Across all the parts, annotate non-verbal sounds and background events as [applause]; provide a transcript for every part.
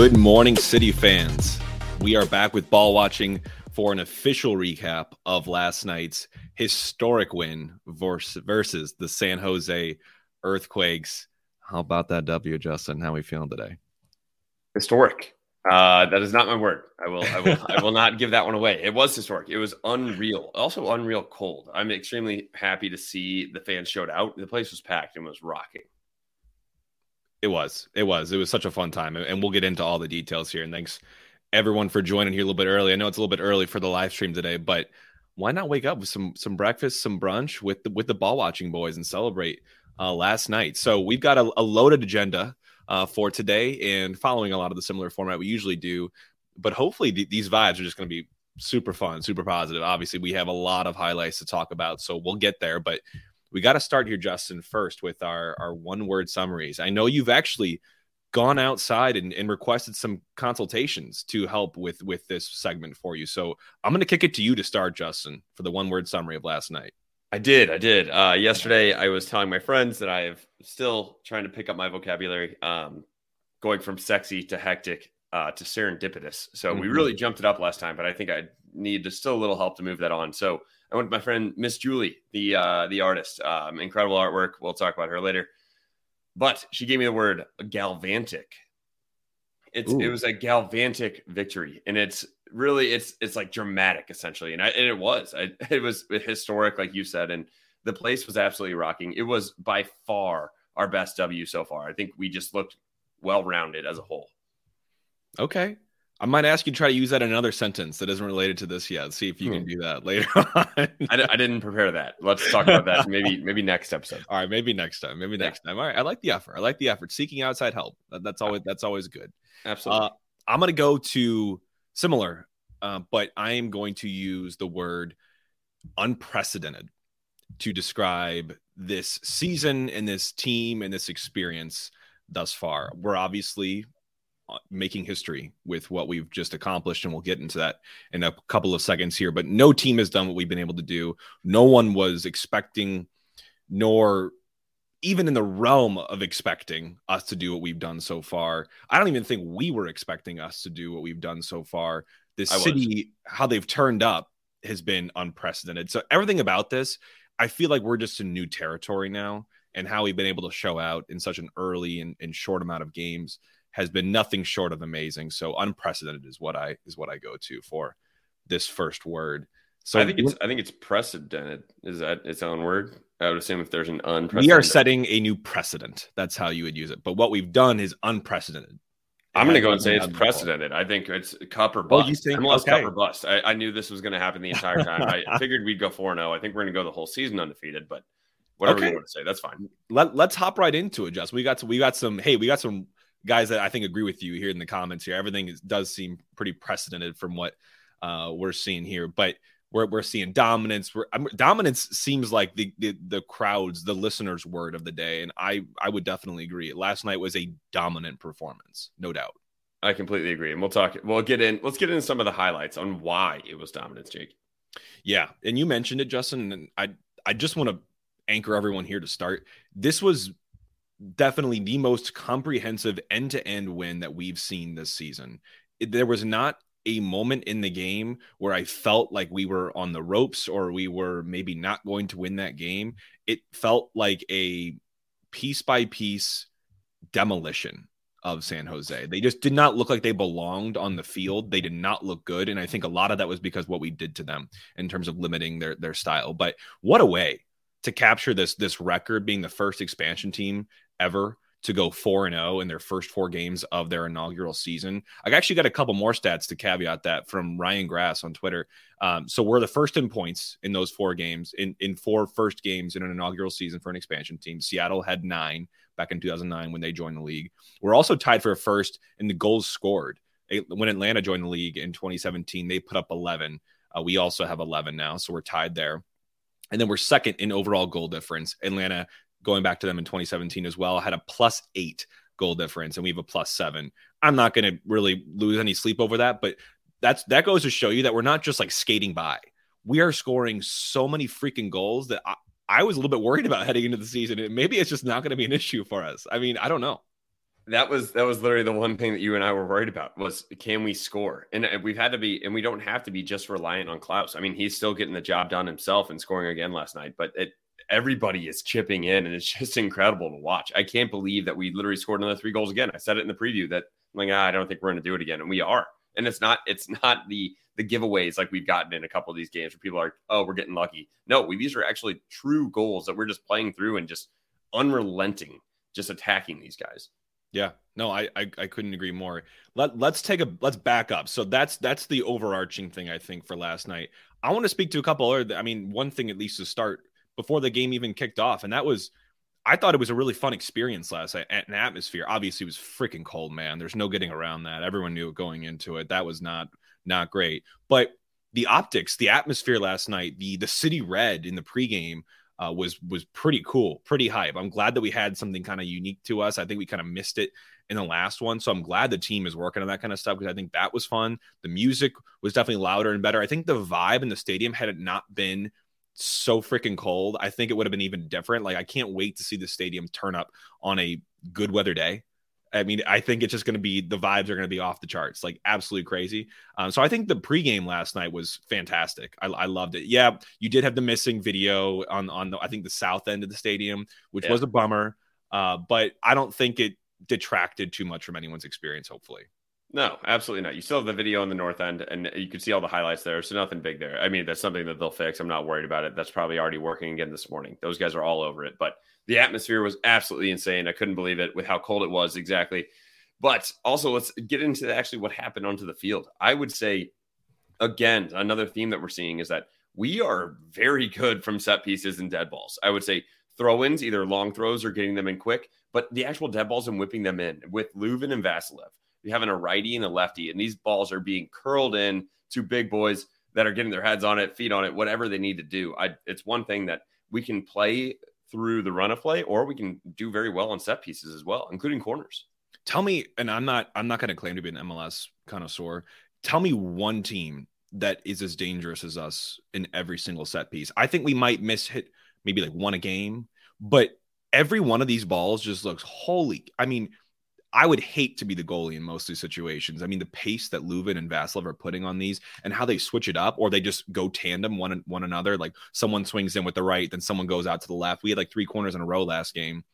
Good morning, City fans. We are back with ball watching for an official recap of last night's historic win versus the San Jose Earthquakes. How about that W, Justin? How are we feeling today? Historic. Uh, that is not my word. I will, I will, I will not [laughs] give that one away. It was historic. It was unreal. Also, unreal cold. I'm extremely happy to see the fans showed out. The place was packed and was rocking. It was. It was. It was such a fun time, and we'll get into all the details here. And thanks everyone for joining here a little bit early. I know it's a little bit early for the live stream today, but why not wake up with some some breakfast, some brunch with the with the ball watching boys and celebrate uh, last night? So we've got a, a loaded agenda uh, for today, and following a lot of the similar format we usually do. But hopefully, th- these vibes are just going to be super fun, super positive. Obviously, we have a lot of highlights to talk about, so we'll get there. But we got to start here, Justin, first with our our one word summaries. I know you've actually gone outside and, and requested some consultations to help with with this segment for you. So I'm going to kick it to you to start, Justin, for the one word summary of last night. I did. I did. Uh, yesterday, I was telling my friends that I am still trying to pick up my vocabulary, um, going from sexy to hectic uh, to serendipitous. So mm-hmm. we really jumped it up last time, but I think I need to still a little help to move that on. So I went with my friend Miss Julie, the uh, the artist. Um, incredible artwork. We'll talk about her later. But she gave me the word galvantic. It's Ooh. it was a galvantic victory, and it's really it's it's like dramatic essentially, and I and it was I, [laughs] it was historic, like you said, and the place was absolutely rocking. It was by far our best W so far. I think we just looked well rounded as a whole. Okay, I might ask you to try to use that in another sentence that isn't related to this yet. See if you hmm. can do that [laughs] later on. I, I, didn't prepare that. Let's talk about that [laughs] maybe maybe next episode. All right, maybe next time. Maybe next yeah. time. All right, I like the effort. I like the effort. Seeking outside help. That's always that's always good. Absolutely. Uh, I'm gonna go to similar, uh, but I am going to use the word unprecedented to describe this season and this team and this experience thus far. We're obviously Uh, making history with what we've just accomplished and we'll get into that in a couple of seconds here but no team has done what we've been able to do. No one was expecting nor even in the realm of expecting us to do what we've done so far. I don't even think we were expecting us to do what we've done so far. This city how they've turned up has been unprecedented. So everything about this i feel like we're just in new territory now and how we've been able to show out in such an early and, and short amount of games has been nothing short of amazing. So unprecedented is what I is what I go to for this first word. So I think it's I think it's precedented. Is that its own word? I would assume if there's an unprecedented. We are setting a new precedent. That's how you would use it. But what we've done is unprecedented. I'm going to go and say it's precedented. I think it's cup or bust. Oh, you think MLS okay. cup or bust. I, I, knew this was going to happen the entire time. I [laughs] figured we'd go 4 0. I think we're going to go the whole season undefeated, but whatever okay. you want to say, that's fine. Let, let's hop right into it, Just. We got to, we got some, hey, we got some guys that I think agree with you here in the comments here. Everything is, does seem pretty precedented from what uh, we're seeing here, but we're, we're seeing dominance. We're, dominance seems like the, the, the crowds, the listeners' word of the day, and I I would definitely agree. Last night was a dominant performance, no doubt. I completely agree, and we'll talk. We'll get in. Let's get into some of the highlights on why it was dominance, Jake. Yeah, and you mentioned it, Justin, and I I just want to anchor everyone here to start. This was definitely the most comprehensive end to end win that we've seen this season. There was not a moment in the game where I felt like we were on the ropes or we were maybe not going to win that game. It felt like a piece by piece demolition of San Jose. They just did not look like they belonged on the field. They did not look good. And I think a lot of that was because what we did to them in terms of limiting their their style. But what a way to capture this this record being the first expansion team ever to go 4 and 0 in their first four games of their inaugural season. I actually got a couple more stats to caveat that from Ryan Grass on Twitter. Um, so we're the first in points in those four games, in, in four first games in an inaugural season for an expansion team. Seattle had nine back in 2009 when they joined the league. We're also tied for first in the goals scored. When Atlanta joined the league in 2017, they put up 11. Uh, we also have 11 now, so we're tied there. And then we're second in overall goal difference. Atlanta going back to them in 2017 as well, had a plus eight goal difference, and we have a plus seven. I'm not going to really lose any sleep over that, but that's that goes to show you that we're not just like skating by. We are scoring so many freaking goals that I, I was a little bit worried about heading into the season. And maybe it's just not going to be an issue for us. I mean, I don't know. that was that was literally the one thing that you and I were worried about was can we score? And uh, we've had to be, and we don't have to be just reliant on Klauss. I mean, he's still getting the job done himself and scoring again last night. But it, everybody is chipping in, and it's [laughs] just incredible to watch. I can't believe that we literally scored another three goals again. I said it in the preview that I'm like ah, I don't think we're going to do it again, and we are. And it's not it's not the the giveaways like we've gotten in a couple of these games where people are oh we're getting lucky. No, we, these are actually true goals that we're just playing through and just unrelenting, just attacking these guys. Yeah, no, I, I, I couldn't agree more. Let let's take a let's back up. So that's that's the overarching thing I think for last night. I want to speak to a couple other. I mean, one thing at least to start before the game even kicked off, and that was I thought it was a really fun experience last night. An atmosphere, obviously, was freaking cold, man. There's no getting around that. Everyone knew going into it. That was not not great, but the optics, the atmosphere last night, the the city red in the pregame uh, was was pretty cool, pretty hype. I'm glad that we had something kind of unique to us. I think we kind of missed it in the last one, so I'm glad the team is working on that kind of stuff because I think that was fun. The music was definitely louder and better. I think the vibe in the stadium had it not been so freaking cold, I think it would have been even different. Like I can't wait to see the stadium turn up on a good weather day. I mean, I think it's just going to be the vibes are going to be off the charts, like absolutely crazy. Um, so I think the pregame last night was fantastic. I, I, loved it. Yeah, you did have the missing video on on the, I think the south end of the stadium, which yeah. was a bummer. Uh, but I don't think it detracted too much from anyone's experience. Hopefully. No, absolutely not. You still have the video on the north end, and you can see all the highlights there. So nothing big there. I mean, that's something that they'll fix. I'm not worried about it. That's probably already working again this morning. Those guys are all over it. But the atmosphere was absolutely insane. I couldn't believe it with how cold it was exactly. But also, let's get into actually what happened onto the field. I would say, again, another theme that we're seeing is that we are very good from set pieces and dead balls. I would say throw ins, either long throws or getting them in quick, but the actual dead balls and whipping them in with Löwen and Vassilev having a righty and a lefty, and these balls are being curled in to big boys that are getting their heads on it, feet on it, whatever they need to do. I, it's one thing that we can play through the run of play, or we can do very well on set pieces as well, including corners. Tell me, and I'm not, I'm not going to claim to be an MLS connoisseur. Tell me one team that is as dangerous as us in every single set piece. I think we might miss hit maybe like one a game, but every one of these balls just looks holy. I mean, I would hate to be the goalie in most of these situations. I mean, the pace that Löwen and Vassilev are putting on these and how they switch it up or they just go tandem one one another. Like someone swings in with the right, then someone goes out to the left. We had like three corners in a row last game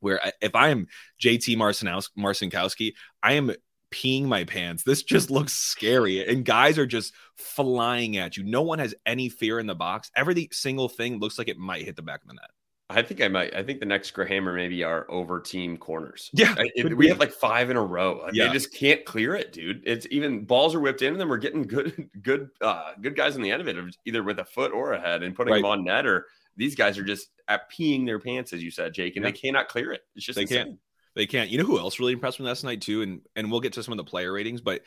where if I am JT Marcinkowski, I am peeing my pants. This just looks scary. And guys are just flying at you. No one has any fear in the box. Every single thing looks like it might hit the back of the net. I think I might. I think the next Grahammer maybe are over team corners. Yeah, I, it, we have like five in a row. Yeah. They just can't clear it, dude. It's even balls are whipped in, and then we're getting good, [laughs] good, uh, good guys on the end of it, either with a foot or a head, and putting right. them on net. Or these guys are just at peeing their pants, as you said, Jake, and yeah. they cannot clear it. It's just they insane. can't. They can't. You know who else really impressed me last night too, and and we'll get to some of the player ratings, but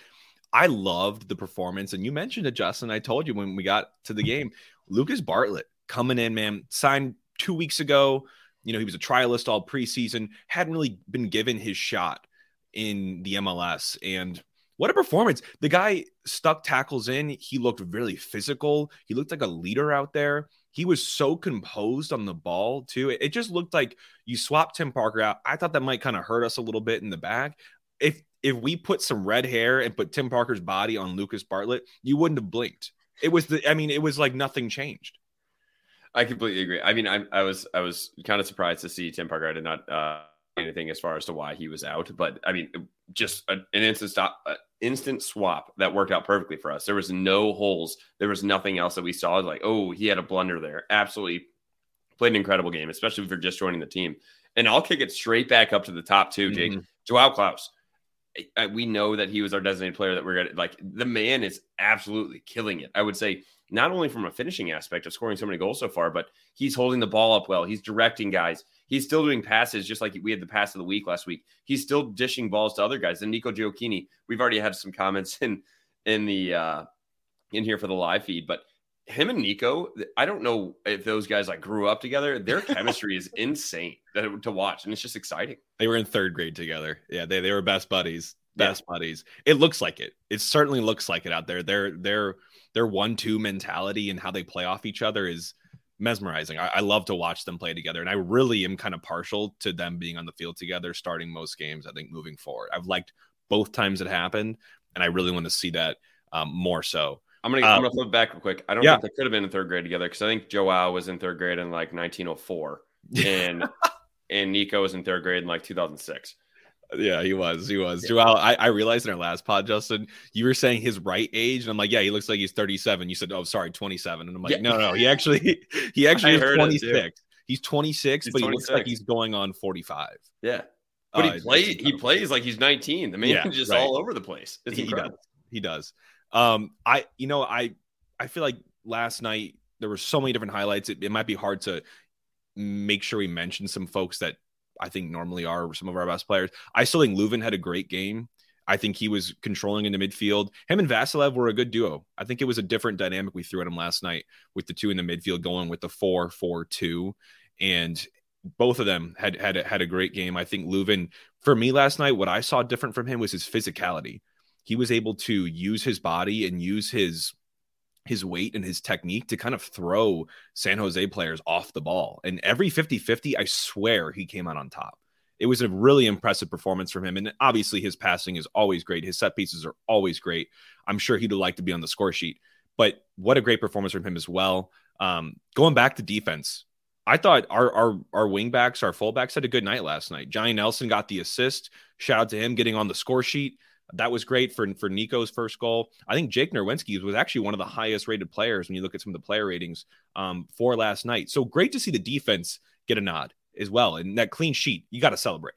I loved the performance. And you mentioned it, Justin. I told you when we got to the game, Lucas Bartlett coming in, man, signed two weeks ago you know, he was a trialist all preseason, hadn't really been given his shot in the MLS. And what a performance. The guy stuck tackles in. He looked really physical. He looked like a leader out there. He was so composed on the ball, too. It, just looked like you swapped Tim Parker out. I thought that might kind of hurt us a little bit in the back. If if we put some red hair and put Tim Parker's body on Lucas Bartlett, you wouldn't have blinked. It was the I mean, it was like nothing changed. I completely agree. I mean, I, I was I was kind of surprised to see Tim Parker. I did not uh, anything as far as to why he was out, but I mean, just a, an instant stop, uh, instant swap that worked out perfectly for us. There was no holes. There was nothing else that we saw. Like, oh, he had a blunder there. Absolutely played an incredible game, especially if you're just joining the team. And I'll kick it straight back up to the top two, Jake. Mm-hmm. Joao Klauss. we know that he was our designated player that we're to like. The man is absolutely killing it. I would say not only from a finishing aspect of scoring so many goals so far, but he's holding the ball up well. He's directing guys. He's still doing passes, just like we had the pass of the week last week. He's still dishing balls to other guys. And Nico Gioacchini, we've already had some comments [laughs] in in the uh, in here for the live feed, but him and Nico, I don't know if those guys like grew up together. Their [laughs] chemistry is insane to watch, and it's just exciting. They were in third grade together. Yeah, they they were best buddies. Best yeah. buddies. It looks like it. It certainly looks like it out there. They're they're their one-two mentality and how they play off each other is mesmerizing. I, I, love to watch them play together, and I really am kind of partial to them being on the field together, starting most games. I think moving forward, I've liked both times it happened, and I really want to see that um, more so. I'm gonna I'm gonna um, flip back real quick. I don't yeah. think they could have been in third grade together because I think Joao was in third grade in like 1904, [laughs] and and Nico was in third grade in like 2006. Yeah, he was. He was. Yeah. Joao, I, I realized in our last pod, Justin, you were saying his right age, and I'm like, yeah, he looks like he's 37. You said, oh, sorry, 27, and I'm like, yeah. no, no, he actually, [laughs] he actually is 26. He's 26, he's but 26. he looks like he's going on 45. Yeah, but uh, he plays. He plays like he's 19. The man yeah, just right. all over the place. It's he, incredible. He does. He does. Um, I, you know, I, I feel like last night there were so many different highlights. It, it might be hard to make sure we mention some folks that I think normally are some of our best players. I still think Löwen had a great game. I think he was controlling in the midfield. Him and Vassilev were a good duo. I think it was a different dynamic we threw at him last night with the two in the midfield going with the four four two, and both of them had had had a great game. I think Löwen, for me last night, what I saw different from him was his physicality. He was able to use his body and use his his weight and his technique to kind of throw San Jose players off the ball. And every 50 50, I swear he came out on top. It was a really impressive performance from him. And obviously, his passing is always great. His set pieces are always great. I'm sure he'd like to be on the score sheet, but what a great performance from him as well. Um, going back to defense, I thought our our our wingbacks, our fullbacks had a good night last night. Johnny Nelson got the assist. Shout out to him getting on the score sheet. That was great for for Nico's first goal. I think Jake Nerwinski was actually one of the highest rated players when you look at some of the player ratings um, for last night. So great to see the defense get a nod as well, and that clean sheet you got to celebrate.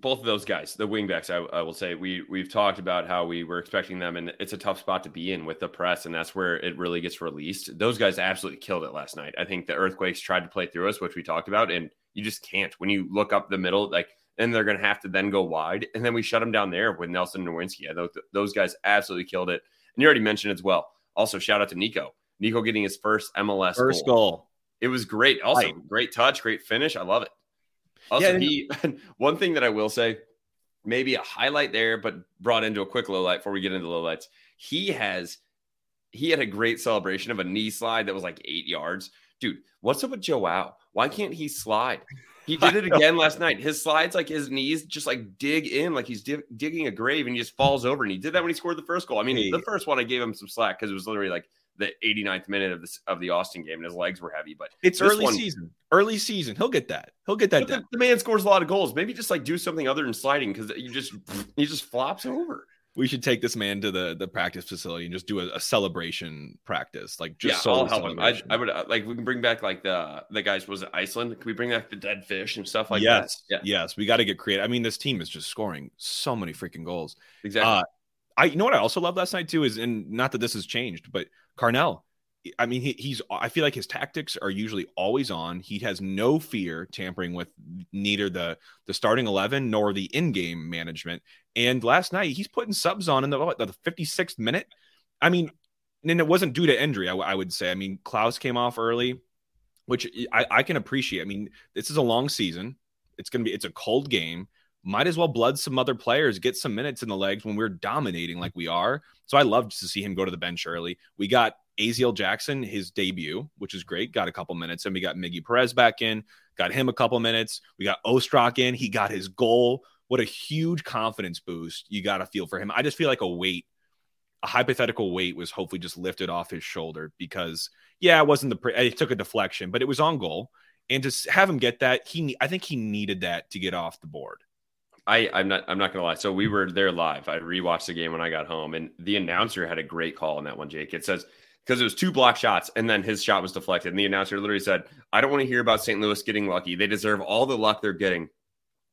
Both of those guys, the wingbacks, I, I will say, we we've talked about how we were expecting them, and it's a tough spot to be in with the press, and that's where it really gets released. Those guys absolutely killed it last night. I think the Earthquakes tried to play through us, which we talked about, and you just can't when you look up the middle, like and they're going to have to then go wide. And then we shut them down there with Nelson Nerwinski. I thought those guys absolutely killed it. And you already mentioned as well. Also, shout out to Nico. Nico getting his first MLS first goal. goal. It was great. Also, right. great touch, great finish. I love it. Also, yeah, he [laughs] one thing that I will say, maybe a highlight there, but brought into a quick low light before we get into low lights. He has he had a great celebration of a knee slide that was like eight yards. Dude, what's up with Joao? Why can't he slide? He [laughs] did it again last night. His slides, like his knees, just like dig in, like he's di- digging a grave, and he just falls over. And he did that when he scored the first goal. I mean, hey. the first one I gave him some slack because it was literally like the 89th minute of this of the Austin game, and his legs were heavy. But it's early one, season. Early season. He'll get that. He'll get that. The, the, man scores a lot of goals. Maybe just like do something other than sliding because you just [laughs] he just flops over we should take this man to the the practice facility and just do a, a celebration practice, like just yeah, so I'll help him. I, I, would uh, like we can bring back like the the guys was it Iceland? Can we bring back the dead fish and stuff like yes, that? Yeah. Yes, we got to get creative. I mean, this team is just scoring so many freaking goals. Exactly. Uh, I you know what I also love last night too is and not that this has changed, but Carnell I mean, he, he's. I feel like his tactics are usually always on. He has no fear tampering with neither the the starting eleven nor the in game management. And last night, he's putting subs on in the the fifty sixth minute. I mean, and it wasn't due to injury. I, I, would say. I mean, Klauss came off early, which I, I can appreciate. I mean, this is a long season. It's gonna be. It's a cold game. Might as well blood some other players, get some minutes in the legs when we're dominating like we are. So I love to see him go to the bench early. We got Aziel Jackson, his debut, which is great, got a couple minutes. And we got Miggy Perez back in, got him a couple minutes. We got Ostrak in, he got his goal. What a huge confidence boost you got to feel for him. I just feel like a weight, a hypothetical weight was hopefully just lifted off his shoulder because, yeah, it wasn't the, pre- it took a deflection, but it was on goal. And to have him get that, he, I think he needed that to get off the board. I, I'm not. I'm not gonna lie. So we were there live. I rewatched the game when I got home, and the announcer had a great call on that one. Jake. It says because it was two block shots and then his shot was deflected. And the announcer literally said, I don't want to hear about St. Louis getting lucky. They deserve all the luck they're getting.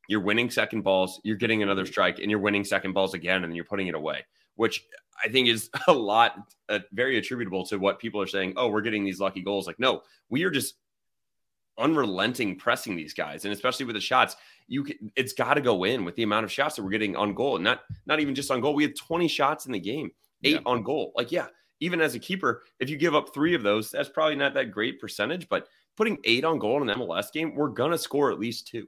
You're winning second balls, you're getting another strike, and you're winning second balls again, and you're putting it away, which I think is [laughs] a lot, uh, very attributable to what people are saying. Oh, we're getting these lucky goals. Like, no, we are just unrelenting pressing these guys, and especially with the shots, you can, it's got to go in with the amount of shots that we're getting on goal, and not not even just on goal. We had 20 shots in the game, eight yeah. on goal. Like, yeah, even as a keeper, if you give up three of those, that's probably not that great percentage. But putting eight on goal in an MLS game, we're gonna score at least two.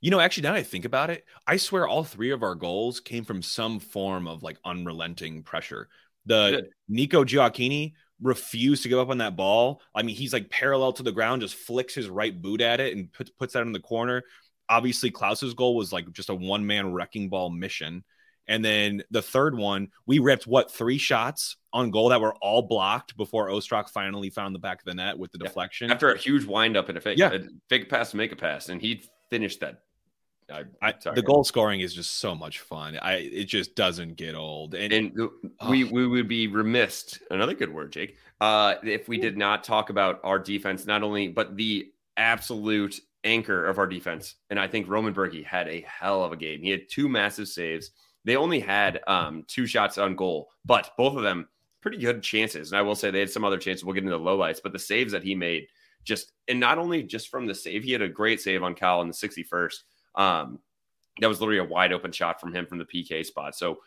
You know, actually, now I think about it, I swear all three of our goals came from some form of like unrelenting pressure. The Good. Nico Gioacchini refused to give up on that ball. I mean, he's like parallel to the ground, just flicks his right boot at it and put, puts that in the corner. Obviously, Klauss's goal was like just a one man wrecking ball mission. And then the third one, we ripped what three shots on goal that were all blocked before Ostrak finally found the back of the net with the yeah. deflection after a huge windup and a fake, yeah. a fake pass to make a pass, and he finished that. I, I, the goal scoring is just so much fun. I it just doesn't get old, and, and oh. we we would be remiss. Another good word, Jake. Uh, if we did not talk about our defense, not only but the absolute anchor of our defense, and I think Roman Bürki had a hell of a game. He had two massive saves they only had um, two shots on goal, but both of them pretty good chances. And I will say they had some other chances. We'll get into the lowlights, but the saves that he made just, and not only just from the save, he had a great save on Cowell in the 61st. Um, that was literally a wide open shot from him from the PK spot. So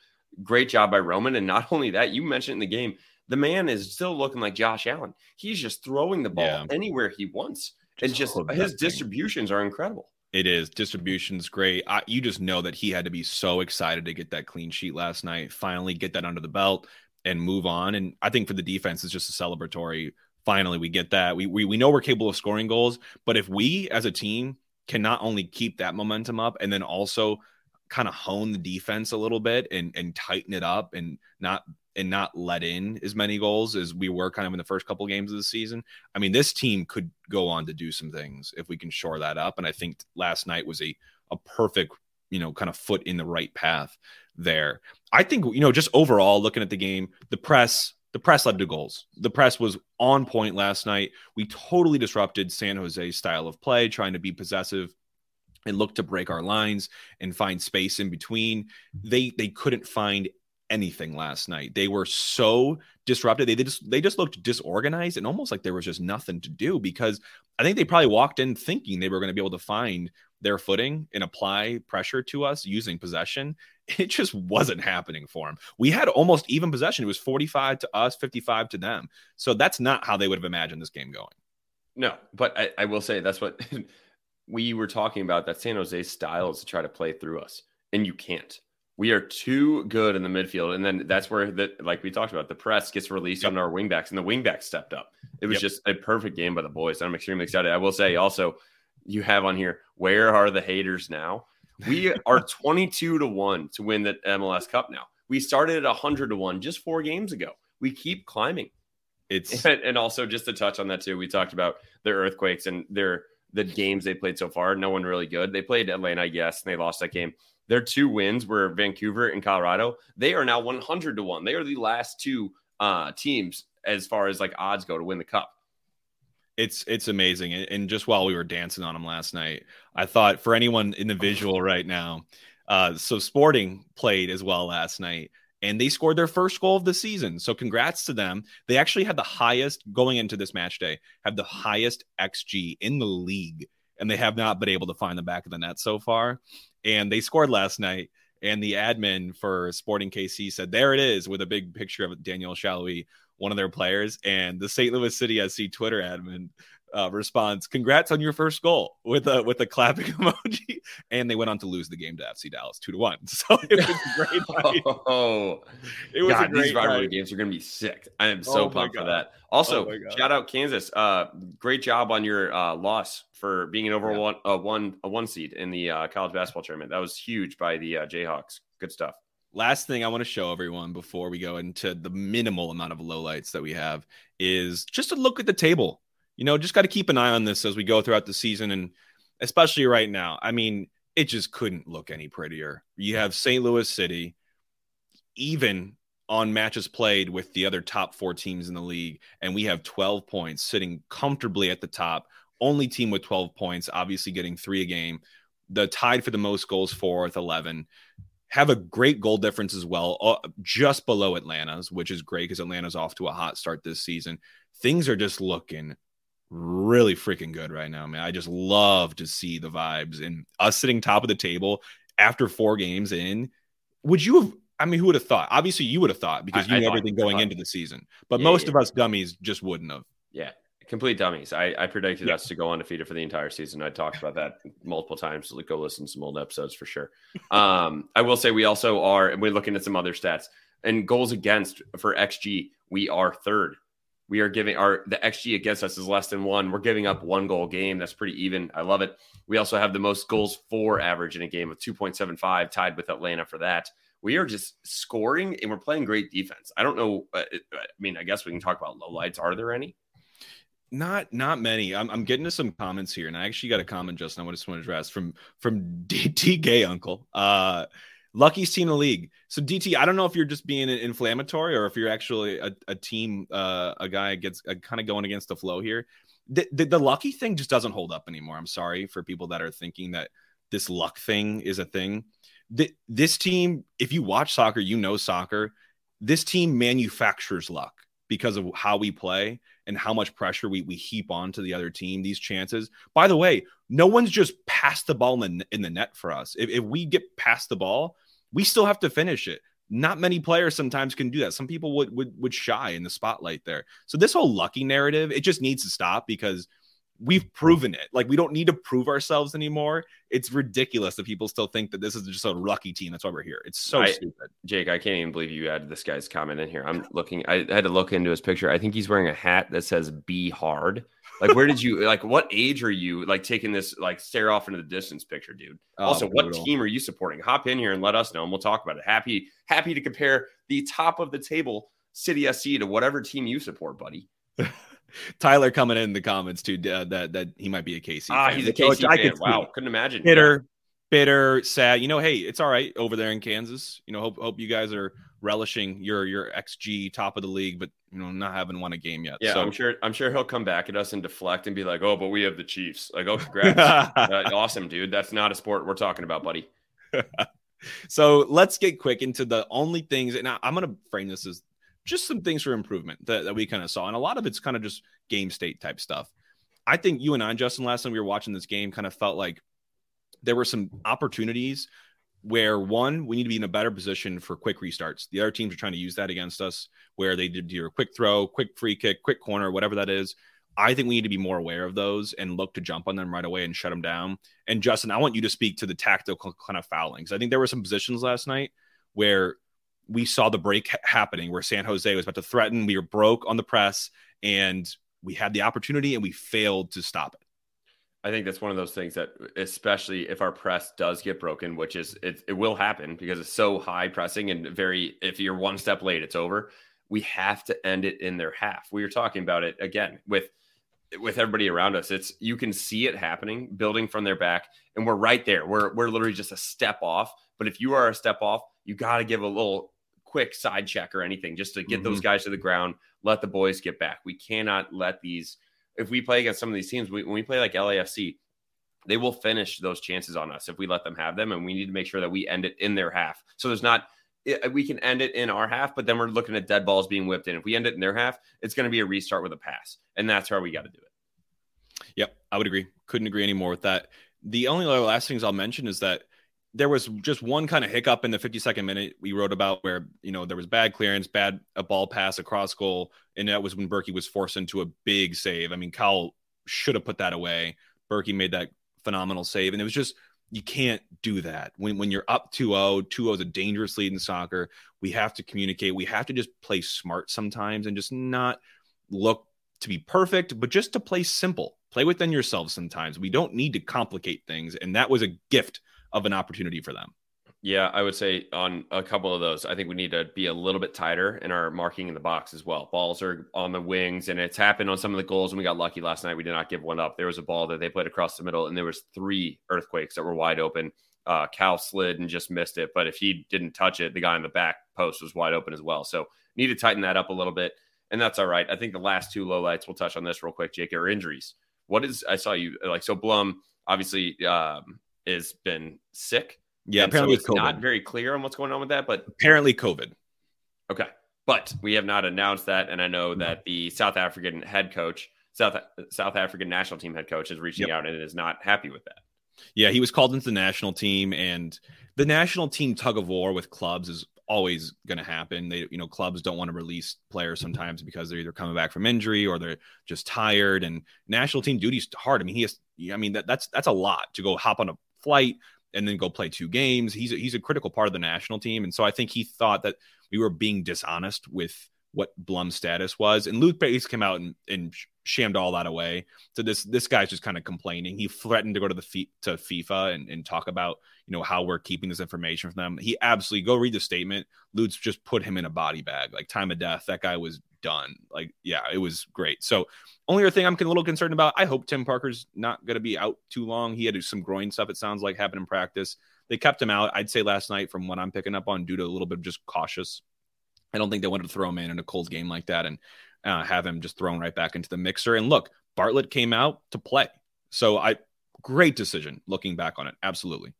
great job by Roman. And not [laughs] only that, you mentioned in the game, the man is still looking like Josh Allen. He's just throwing the ball yeah. anywhere he wants. Just and just his distributions are incredible. It is. Distribution's great. I, you just know that he had to be so excited to get that clean sheet last night, finally get that under the belt and move on. And I think for the defense, it's just a celebratory. Finally, we get that. We, we, we know we're capable of scoring goals, but if we as a team can not only keep that momentum up and then also kind of hone the defense a little bit and, and tighten it up and not and not let in as many goals as we were kind of in the first couple games of the season. I mean, this team could go on to do some things if we can shore that up. And I think last night was a a perfect, you know, kind of foot in the right path there. I think, you know, just overall looking at the game, the press, the press led to goals. The press was on point last night. We totally disrupted San Jose's style of play, trying to be possessive and look to break our lines and find space in between. They they couldn't find anything last night. They were so disrupted. They, they just they just looked disorganized and almost like there was just nothing to do because I think they probably walked in thinking they were going to be able to find their footing and apply pressure to us using possession. [laughs] It just wasn't happening for them. We had almost even possession. It was 45 to us, 55 to them. So that's not how they would have imagined this game going. No, but I, I will say that's what [laughs] we were talking about that San Jose style is to try to play through us, and you can't we are too good in the midfield. And then that's where that, like we talked about, the press gets released yep. on our wingbacks, and the wingbacks stepped up. It was yep. just a perfect game by the boys. I'm extremely excited. I will say also, you have on here, where are the haters now? We [laughs] are 22 to 1 to win the MLS Cup now. We started at 100 to 1 just four games ago. We keep climbing. It's [laughs] and also just to touch on that too. We talked about their earthquakes and their the games they played so far. No one really good. They played Atlanta, yes, and they lost that game. Their two wins were Vancouver and Colorado. They are now 100 to 1. They are the last two uh, teams as far as like odds go to win the cup. It's it's amazing. And just while we were dancing on them last night, I thought for anyone in the visual right now, uh, so Sporting played as well last night and they scored their first goal of the season. So congrats to them. They actually had the highest going into this match day, had the highest XG in the league, and they have not been able to find the back of the net so far and they scored last night. And the admin for Sporting KC said, "There it is," with a big picture of Daniel Salloi, one of their players. And the St. Louis City SC Twitter admin uh, responds, "Congrats on your first goal!" with a with a clapping [laughs] emoji. And they went on to lose the game to FC Dallas two to one. [laughs] So it was a great [laughs] oh, it was God, these rivalry night. games are going to be sick. I am so oh pumped for that. Also, oh shout out Kansas. Uh, great job on your uh, loss for being an over yeah. one a one a one seed in the uh, college basketball tournament. That was huge by the uh, Jayhawks. Good stuff. Last thing I want to show everyone before we go into the minimal amount of lowlights that we have is just a look at the table you know, just got to keep an eye on this as we go throughout the season and especially right now. I mean, it just couldn't look any prettier. You have St. Louis City, even on matches played with the other top four teams in the league, and we have 12 points sitting comfortably at the top. Only team with 12 points, obviously getting three a game. The tied for the most goals for with 11 have a great goal difference as well, uh, just below Atlanta's, which is great because Atlanta's off to a hot start this season. Things are just looking really freaking good right now, man. I just love to see the vibes and us sitting top of the table after four games in. Would you have? I mean, who would have thought? Obviously, you would have thought because you I, knew I everything going into the season, but yeah, most yeah. of us dummies just wouldn't have. Yeah, complete dummies. I, I predicted yeah. us to go undefeated for the entire season. I talked about that multiple times. So go listen to some old episodes for sure. [laughs] Um, I will say we also are, and we're looking at some other stats and goals against for XG. We are third We are giving our the XG against us is less than one. We're giving up one goal game. That's pretty even. I love it. We also have the most goals for average in a game of 2.75, tied with Atlanta for that. We are just scoring and we're playing great defense. I don't know. Uh, I mean, I guess we can talk about lowlights. Are there any? Not not many. I'm, I'm getting to some comments here, and I actually got a comment just now. I just want to address from from [laughs] DT Gay Uncle. Uh, luckiest team in the league. So DT, I don't know if you're just being inflammatory or if you're actually a, a team, uh, a guy gets uh, kind of going against the flow here. The, the, the lucky thing just doesn't hold up anymore. I'm sorry for people that are thinking that this luck thing is a thing. The, this team, if you watch soccer, you know soccer. This team manufactures luck because of how we play and how much pressure we, we heap onto the other team, these chances. By the way, no one's just passed the ball in the, in the net for us. If, if we get past the ball, we still have to finish it. Not many players sometimes can do that. Some people would, would would shy in the spotlight there. So this whole lucky narrative, it just needs to stop because – we've proven it. Like we don't need to prove ourselves anymore. It's ridiculous that people still think that this is just a lucky team. That's why we're here. It's so I, stupid. Jake, I can't even believe you added this guy's comment in here. I'm looking. I had to look into his picture. I think he's wearing a hat that says "Be Hard." Like, where did you [laughs] like? What age are you like taking this like stare off into the distance picture, dude? Oh, also, brutal. what team are you supporting? Hop in here and let us know, and we'll talk about it. Happy, happy to compare the top of the table City SC to whatever team you support, buddy. [laughs] Tyler coming in the comments too uh, that that he might be a KC. Ah, fan. he's a KC I fan. Wow, couldn't imagine. Bitter, bitter, sad. You know, hey, it's all right over there in Kansas. You know, hope hope you guys are relishing your your XG top of the league, but you know, not having won a game yet. Yeah, so. I'm sure I'm sure he'll come back at us and deflect and be like, "Oh, but we have the Chiefs." Like, "Oh, congrats, [laughs] uh, awesome, dude. That's not a sport we're talking about, buddy." [laughs] so let's get quick into the only things, and I, I'm going to frame this as just some things for improvement that, that we kind of saw. And a lot of it's kind of just game state type stuff. I think you and I, Justin, last time we were watching this game, kind of felt like there were some opportunities where one, we need to be in a better position for quick restarts. The other teams are trying to use that against us, where they did your quick throw, quick free kick, quick corner, whatever that is. I think we need to be more aware of those and look to jump on them right away and shut them down. And Justin, I want you to speak to the tactical kind of fouling. I think there were some positions last night where we saw the break happening where San Jose was about to threaten. We were broke on the press and we had the opportunity and we failed to stop it. I think that's one of those things that, especially if our press does get broken, which is it, it will happen because it's so high pressing and very, if you're one step late, it's over. We have to end it in their half. We were talking about it again with with everybody around us. It's you can see it happening, building from their back, and we're right there. We're we're literally just a step off. But if you are a step off, you got to give a little quick side check or anything just to get mm-hmm. those guys to the ground, let the boys get back. We cannot let these, if we play against some of these teams, we, when we play like LAFC, they will finish those chances on us if we let them have them. And we need to make sure that we end it in their half. So there's not, we can end it in our half, but then we're looking at dead balls being whipped in. If we end it in their half, it's going to be a restart with a pass. And that's how we got to do it. Yep. I would agree. Couldn't agree anymore with that. The only last things I'll mention is that there was just one kind of hiccup in the 52nd minute we wrote about where you know there was bad clearance, bad a ball pass across goal, and that was when Bürki was forced into a big save. I mean, Kyle should have put that away. Bürki made that phenomenal save, and it was just you can't do that when when you're up 2-0. 2-0 is a dangerous lead in soccer. We have to communicate. We have to just play smart sometimes and just not look to be perfect, but just to play simple. Play within yourself sometimes. We don't need to complicate things, and that was a gift of an opportunity for them. Yeah, I would say on a couple of those, I think we need to be a little bit tighter in our marking in the box as well. Balls are on the wings, and it's happened on some of the goals. And we got lucky last night; we did not give one up. There was a ball that they played across the middle, and there was three earthquakes that were wide open. Uh, Cowell slid and just missed it, but if he didn't touch it, the guy in the back post was wide open as well. So need to tighten that up a little bit, and that's all right. I think the last two lowlights, we'll touch on this real quick, Jake, are injuries. What is I saw you like so Blom obviously um, has been sick. Yeah, and apparently so it's not very clear on what's going on with that, but apparently COVID. Okay, but we have not announced that, and I know mm-hmm. that the South African head coach, South South African national team head coach, is reaching yep. out and is not happy with that. Yeah, he was called into the national team, and the national team tug of war with clubs is always going to happen. They, you know, clubs don't want to release players sometimes because they're either coming back from injury or they're just tired. And national team duty's hard. I mean, he has. I mean, that, that's that's a lot to go hop on a flight and then go play two games. He's a, he's a critical part of the national team, and so I think he thought that we were being dishonest with what Blom's status was. And Luke Bates came out and, and shammed all that away. So this this guy's just kind of complaining. He threatened to go to the fee- to FIFA and, and talk about you know how we're keeping this information from them. He absolutely go read the statement. Lutz just put him in a body bag, like time of death. That guy was done. Like yeah, it was great. So only other thing I'm a little concerned about. I hope Tim Parker's not going to be out too long. He had some groin stuff. It sounds like happened in practice. They kept him out. I'd say last night, from what I'm picking up on, due to a little bit of just cautious I don't think they wanted to throw him in in a cold game like that and uh, have him just thrown right back into the mixer. And look, Bartlett came out to play. So I great decision looking back on it. Absolutely.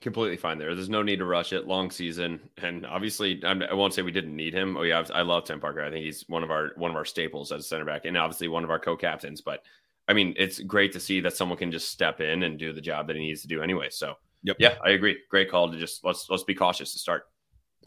Completely fine there. There's no need to rush it. Long season, and obviously, I'm, I will not say we didn't need him. Oh yeah, I love Tim Parker. I think he's one of our one of our staples as a center back, and obviously one of our co-captains. But I mean, it's great to see that someone can just step in and do the job that he needs to do anyway. So, yep. yeah, I agree. Great call to just let's let's be cautious to start.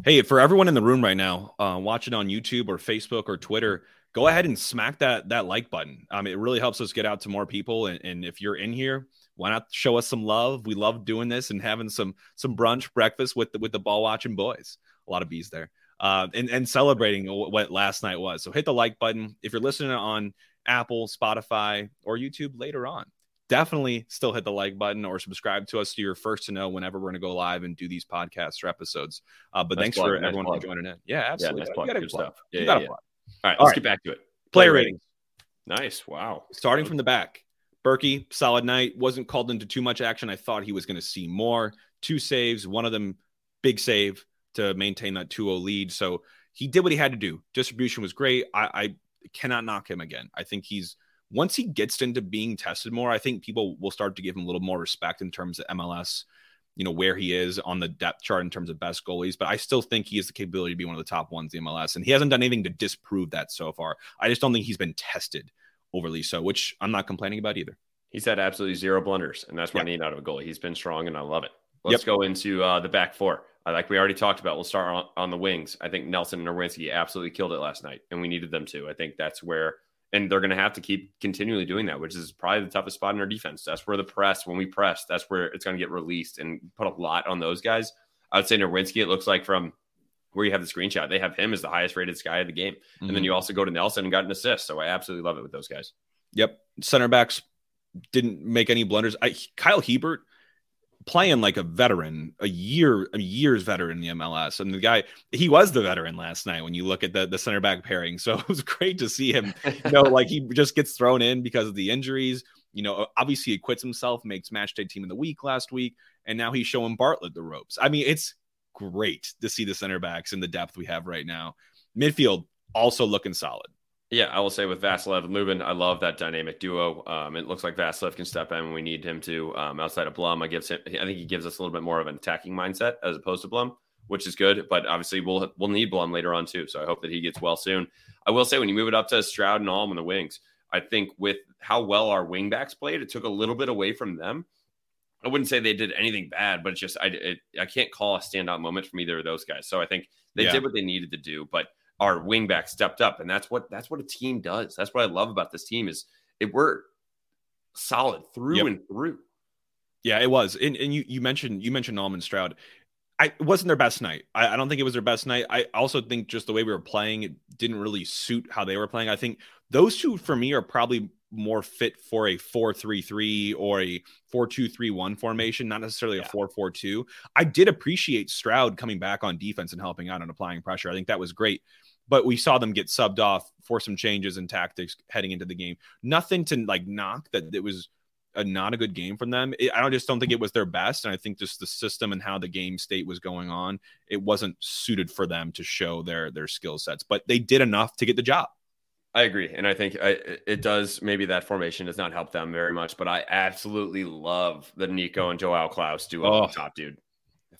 Hey, for everyone in the room right now, uh, watching on YouTube or Facebook or Twitter, go ahead and smack that that like button. Um, it really helps us get out to more people. And, and if you're in here, why not show us some love? We love doing this and having some some brunch breakfast with the, with the ball watching boys. A lot of bees there, uh, and and celebrating what last night was. So hit the like button if you're listening on Apple, Spotify, or YouTube later on definitely still hit the like button or subscribe to us so you're first to know whenever we're going to go live and do these podcasts or episodes. Uh, but nice thanks plug, for nice everyone plug. for joining in. Yeah, absolutely. Yeah, nice plug. Good stuff. Yeah, yeah, yeah. All right, let's get back to it. Player, Player ratings. Nice. Wow. Starting from the back. Bürki, solid night. Wasn't called into too much action. I thought he was going to see more. Two saves, one of them big save to maintain that 2 0 lead. So he did what he had to do. Distribution was great. I, I cannot knock him again. I think he's once he gets into being tested more, I think people will start to give him a little more respect in terms of MLS, you know, where he is on the depth chart in terms of best goalies. But I still think he has the capability to be one of the top ones in MLS. And he hasn't done anything to disprove that so far. I just don't think he's been tested overly so, which I'm not complaining about either. He's had absolutely zero blunders, and that's what yep. I need out of a goalie. He's been strong, and I love it. Let's yep. go into uh, the back four. Uh, like we already talked about, we'll start on, on the wings. I think Nelson and Nerwinski absolutely killed it last night, and we needed them to. I think that's where and they're going to have to keep continually doing that, which is probably the toughest spot in our defense. That's where the press, when we press, that's where it's going to get released and put a lot on those guys. I would say Nerwinski, it looks like from where you have the screenshot, they have him as the highest rated guy of the game. Mm-hmm. And then mm-hmm. you also go to Nelson and got an assist. So I absolutely love it with those guys. Yep. Center backs didn't make any blunders. I, Kyle Hiebert playing like a veteran, a year, a year's veteran in the MLS. And the guy, he was the veteran last night when you look at the, the center back pairing. So [laughs] it was great to see him, you know, like he just gets thrown in because of the injuries. You know, obviously he quits himself, makes match day team of the week last week, and now he's showing Bartlett the ropes. I mean, it's great to see the center backs and the depth we have right now. Midfield also looking solid. Yeah, I will say with Vassilev and Lubin, I love that dynamic duo. Um, it looks like Vassilev can step in when we need him to. Um, outside of Blom, I gives him. I think he gives us a little bit more of an attacking mindset as opposed to Blom, which is good. But obviously, we'll we'll need Blom later on too. So I hope that he gets well soon. I will say when you move it up to Stroud and Alm on the wings, I think with how well our wingbacks played, it took a little bit away from them. I wouldn't say they did anything bad, but it's just I it, I can't call a standout moment from either of those guys. So I think they yeah. did what they needed to do, but our wingback stepped up, and that's what that's what a team does. That's what I love about this team is it we're solid through yep. and through. Yeah, it was. And, and you you mentioned you mentioned Almond Stroud. I it wasn't their best night. I, I, don't think it was their best night. I also think just the way we were playing it didn't really suit how they were playing. I think those two for me are probably more fit for a 4-3-3 or a 4-2-3-1 formation, not necessarily yeah. a 4-4-2. I did appreciate Stroud coming back on defense and helping out and applying pressure. I think that was great but we saw them get subbed off for some changes in tactics heading into the game. Nothing to like knock that it was a not a good game from them. It, I don't just don't think it was their best, and I think just the system and how the game state was going on, it wasn't suited for them to show their their skill sets. But they did enough to get the job. I agree, and I think I, it does. Maybe that formation does not help them very much, but I absolutely love the Nico and Joao Klauss duo oh. top, dude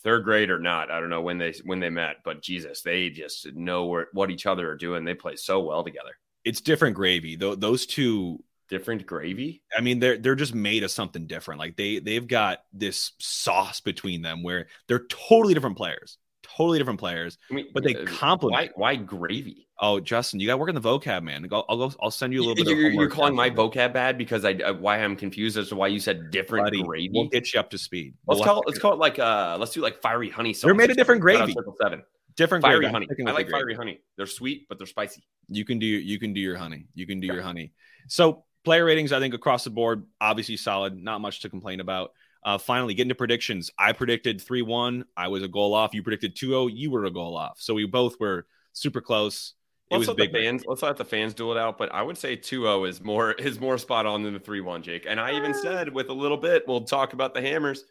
third grade or not. I don't know when they when they met, but Jesus, they just know where, what each other are doing. They play so well together. It's different gravy. Though those two different gravy. I mean, they're they're just made of something different. Like they they've got this sauce between them where they're totally different players totally different players, I mean, but they uh, complement. Why, why gravy? Oh, Justin, you got to work in the vocab, man. I'll, I'll go. I'll send you a little bit. You're, you're calling my vocab bad because I uh, why I'm confused as to why you said different Buddy, gravy. We'll get you up to speed. Let's we'll call it. Let's call it like uh. Let's do like fiery honey sauce. They're made a different gravy. Seven. different fiery grade. honey. I like fiery honey. They're sweet, but they're spicy. You can do you can do your honey. You can do yeah. your honey. So player ratings, I think across the board, obviously solid. Not much to complain about. Uh, finally, getting to predictions. I predicted 3 1. I was a goal off. You predicted 2 0. You were a goal off. So we both were super close. It let's was big. fans, let's let the fans duel it out. But I would say 2 0 is more [laughs] is more spot on than the 3 1, Jake. And I even uh. said with a little bit, we'll talk about the hammers.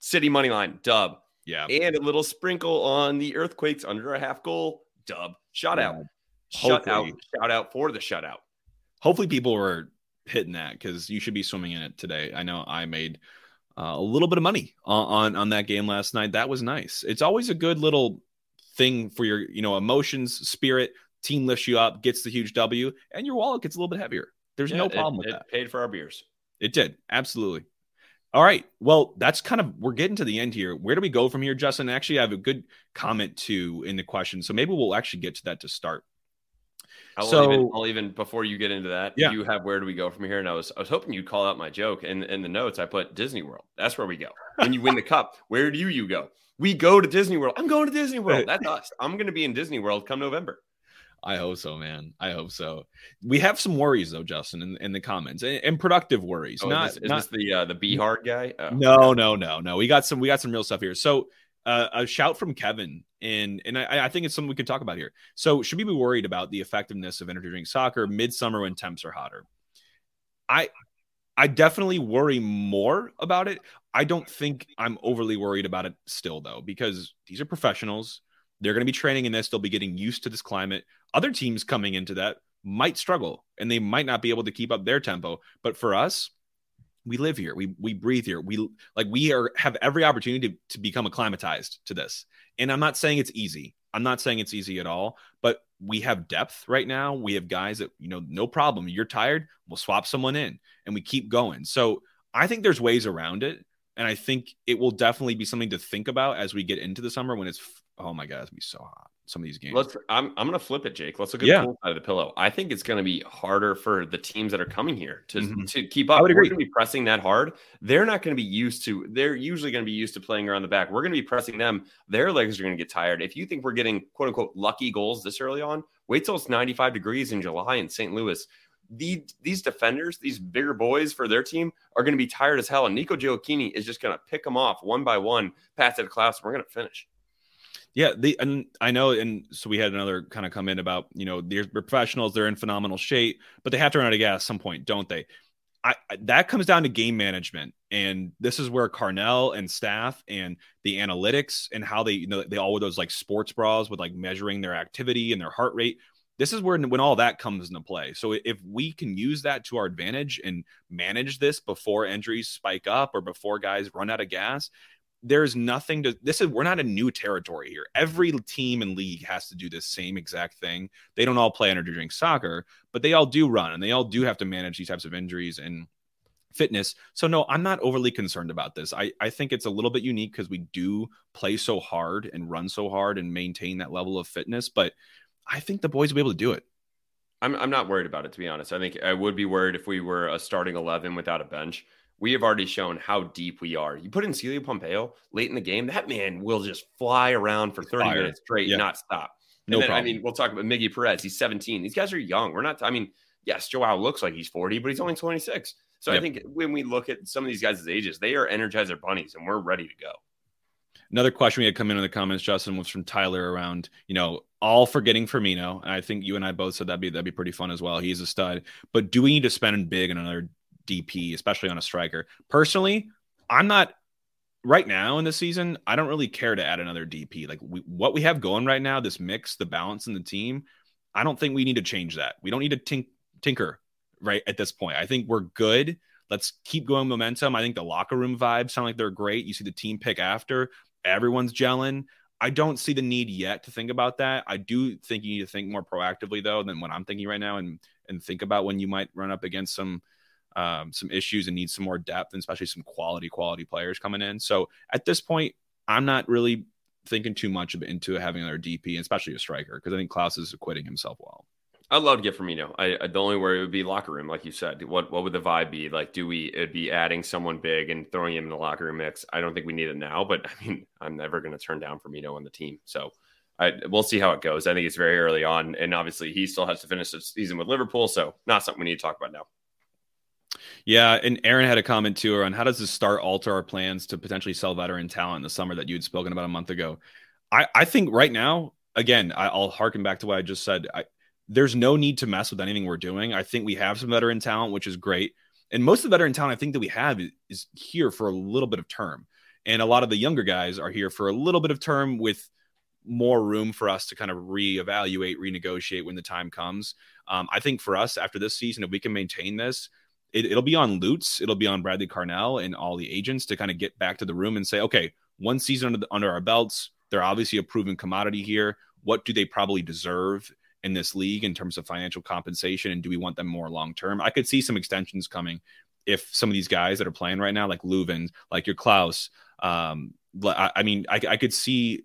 City money line, dub. Yeah. And a little sprinkle on the earthquakes under a half goal, dub. Shout yeah. out. Shut out. Shout out for the shutout. Hopefully people were hitting that because you should be swimming in it today. I know I made uh, a little bit of money on, on, on that game last night. That was nice. It's always a good little thing for your you know emotions, spirit. Team lifts you up, gets the huge W, and your wallet gets a little bit heavier. There's yeah, no problem it, with it that. Paid for our beers. It did absolutely. All right. Well, that's kind of we're getting to the end here. Where do we go from here, Justin? Actually, I have a good comment too in the question, so maybe we'll actually get to that to start. I'll so, even, I'll even before you get into that, yeah. you have where do we go from here? And I was I was hoping you'd call out my joke. And in the notes, I put Disney World. That's where we go. When you win the cup, where do you go? We go to Disney World. I'm going to Disney World. [laughs] That's us. I'm going to be in Disney World come November. I hope so, man. I hope so. We have some worries though, Justin, in, in the comments, and, and productive worries. Oh, not is this, is not, this the uh, the be hard guy. Oh, no, no, no, no. We got some. We got some real stuff here. So uh, a shout from Kevin, and and I, I, think it's something we can talk about here. So should we be worried about the effectiveness of energy drink soccer midsummer when temps are hotter? I I definitely worry more about it. I don't think I'm overly worried about it still though, because these are professionals. They're going to be training in this. They'll be getting used to this climate. Other teams coming into that might struggle and they might not be able to keep up their tempo. But for us, we live here. We we breathe here. We like we are have every opportunity to, to become acclimatized to this. And i'm not saying it's easy. I'm not saying it's easy at all but we have depth right now. We have guys that you know no problem. You're tired we'll swap someone in and we keep going. So i think there's ways around it. And i think it will definitely be something to think about as we get into the summer when it's oh my god it's gonna be so hot some of these games. Let's. I'm. I'm going to flip it, Jake. Let's look at yeah. the cool side of the pillow. I think it's going to be harder for the teams that are coming here to mm-hmm. to keep up. I would agree. We're going to be pressing that hard. They're not going to be used to. They're usually going to be used to playing around the back. We're going to be pressing them. Their legs are going to get tired. If you think we're getting quote unquote lucky goals this early on, wait till it's 95 degrees in July in St. Louis. The, these defenders, these bigger boys for their team, are going to be tired as hell. And Nico Gioacchini is just going to pick them off one by one, pass it to Klauss. We're going to finish. Yeah, the and I know, and so we had another kind of come in about you know they're professionals, they're in phenomenal shape, but they have to run out of gas at some point, don't they? I, that comes down to game management, and this is where Carnell and staff and the analytics and how they you know they all wear those like sports bras with like measuring their activity and their heart rate. This is where when all that comes into play. So if we can use that to our advantage and manage this before injuries spike up or before guys run out of gas, there's nothing to this is we're not a new territory here. Every team and league has to do this same exact thing. They don't all play energy drink soccer, but they all do run and they all do have to manage these types of injuries and fitness. So no, I'm not overly concerned about this. I, I think it's a little bit unique because we do play so hard and run so hard and maintain that level of fitness, but I think the boys will be able to do it. I'm I'm not worried about it to be honest. I think I would be worried if we were a starting 11 without a bench we have already shown how deep we are. You put in Célio Pompeu late in the game, that man will just fly around for 30 Fire. minutes straight yeah. and not stop. No then, problem. I mean, we'll talk about Miggy Perez. He's 17. These guys are young. We're not, I mean, yes, Joao looks like he's 40, but he's only 26. So yep. I think when we look at some of these guys' ages, they are energizer bunnies and we're ready to go. Another question we had come in in the comments, Justin, was from Tyler around, you know, all forgetting Firmino. And I think you and I both said that'd be that'd be pretty fun as well. He's a stud. But do we need to spend big on another DP, especially on a striker. Personally, I'm not right now in the season. I don't really care to add another DP. Like we, what we have going right now, this mix, the balance in the team. I don't think we need to change that. We don't need to tink, tinker right at this point. I think we're good. Let's keep going momentum. I think the locker room vibes sound like they're great. You see the team pick after, everyone's gelling. I don't see the need yet to think about that. I do think you need to think more proactively though than what I'm thinking right now and and think about when you might run up against some um, some issues and needs some more depth, and especially some quality, quality players coming in. So at this point, I'm not really thinking too much into having another DP, especially a striker, because I think Klauss is acquitting himself well. I'd love to get Firmino. I, I the only worry would be locker room, like you said. What what would the vibe be? Like, do we it'd be adding someone big and throwing him in the locker room mix? I don't think we need it now, but [laughs] I mean, I'm never going to turn down Firmino on the team. So I, we'll see how it goes. I think it's very early on, and obviously he still has to finish the season with Liverpool, so not something we need to talk about now. Yeah, and Aaron had a comment too on how does this start alter our plans to potentially sell veteran talent in the summer that you had spoken about a month ago. I, I think right now, again, I, will harken back to what I just said. I, there's no need to mess with anything we're doing. I think we have some veteran talent, which is great. And most of the veteran talent I think that we have is, is here for a little bit of term. And a lot of the younger guys are here for a little bit of term with more room for us to kind of reevaluate, renegotiate when the time comes. Um, I think for us after this season, if we can maintain this, it, will be on Lutz, it'll be on Bradley Carnell and all the agents to kind of get back to the room and say, okay, one season under, the, under our belts, they're obviously a proven commodity here. What do they probably deserve in this league in terms of financial compensation? And do we want them more long term? I could see some extensions coming if some of these guys that are playing right now, like Löwen, like your Klauss, um, I, I mean, I, I could see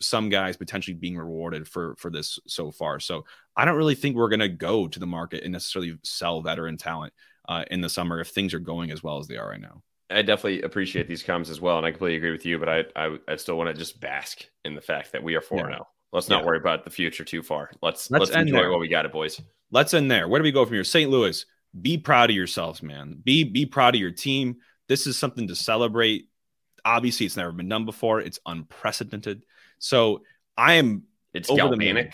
some guys potentially being rewarded for for this so far. So I don't really think we're going to go to the market and necessarily sell veteran talent uh, in the summer if things are going as well as they are right now. I definitely appreciate these comments as well, and I completely agree with you. But I I, I still want to just bask in the fact that we are four now. Let's not yeah. worry about the future too far. Let's let's, let's enjoy there. what we got, it boys. Let's end there. Where do we go from here? St. Louis. Be proud of yourselves, man. Be be proud of your team. This is something to celebrate. Obviously, it's never been done before. It's unprecedented. So I am. It's over galvanic. The moon.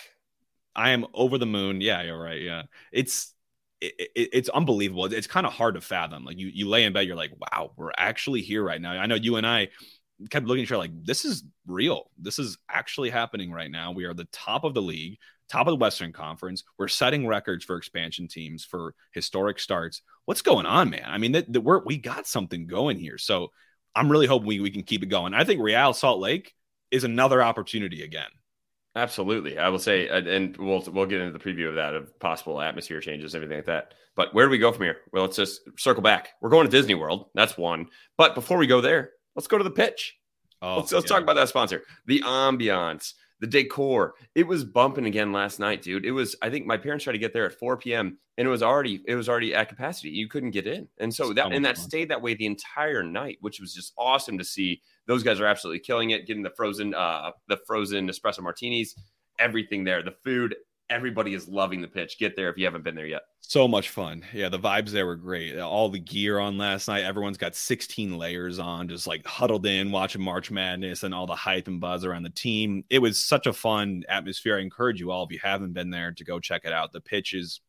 I am over the moon. Yeah, you're right. Yeah, it's it, it, it's unbelievable. It's kind of hard to fathom. Like you, you lay in bed, you're like, wow, we're actually here right now. I know you and I kept looking at each other like, this is real. This is actually happening right now. We are the top of the league, top of the Western Conference. We're setting records for expansion teams for historic starts. What's going on, man? I mean, that, we're we got something going here. So I'm really hoping we, we can keep it going. I think Real Salt Lake is another opportunity again. Absolutely, I will say, and we'll we'll get into the preview of that of possible atmosphere changes, everything like that. But where do we go from here? Well, let's just circle back. We're going to Disney World. That's one. But before we go there, let's go to the pitch. Oh, let's, let's yeah. talk about that sponsor. The ambiance, the decor. It was bumping again last night, dude. It was. I think my parents tried to get there at 4 p.m. and it was already it was already at capacity. You couldn't get in, and so that and that stayed that way the entire night, which was just awesome to see those guys are absolutely killing it, getting the frozen uh the frozen espresso martinis, everything there. The food, everybody is loving the pitch. Get there if you haven't been there yet. So much fun. Yeah, the vibes there were great. All the gear on last night. Everyone's got 16 layers on, just like huddled in, watching March Madness and all the hype and buzz around the team. It was such a fun atmosphere. I encourage you all, if you haven't been there, to go check it out. The pitch is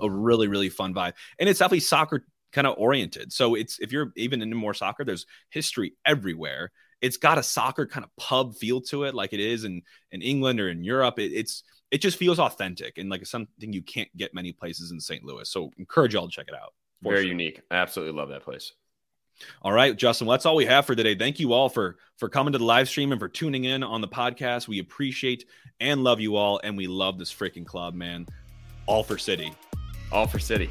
a really, really fun vibe. And it's definitely soccer kind of oriented. So it's if you're even into more soccer, there's history everywhere. It's got a soccer kind of pub feel to it, like it is in in England or in Europe. It, it's it just feels authentic and like something you can't get many places in St. Louis. So encourage y'all to check it out. Very sure. unique. I absolutely love that place. All right, Justin, well, that's all we have for today. Thank you all for for coming to the live stream and for tuning in on the podcast. We appreciate and love you all, and we love this freaking club, man. All for City. All for City.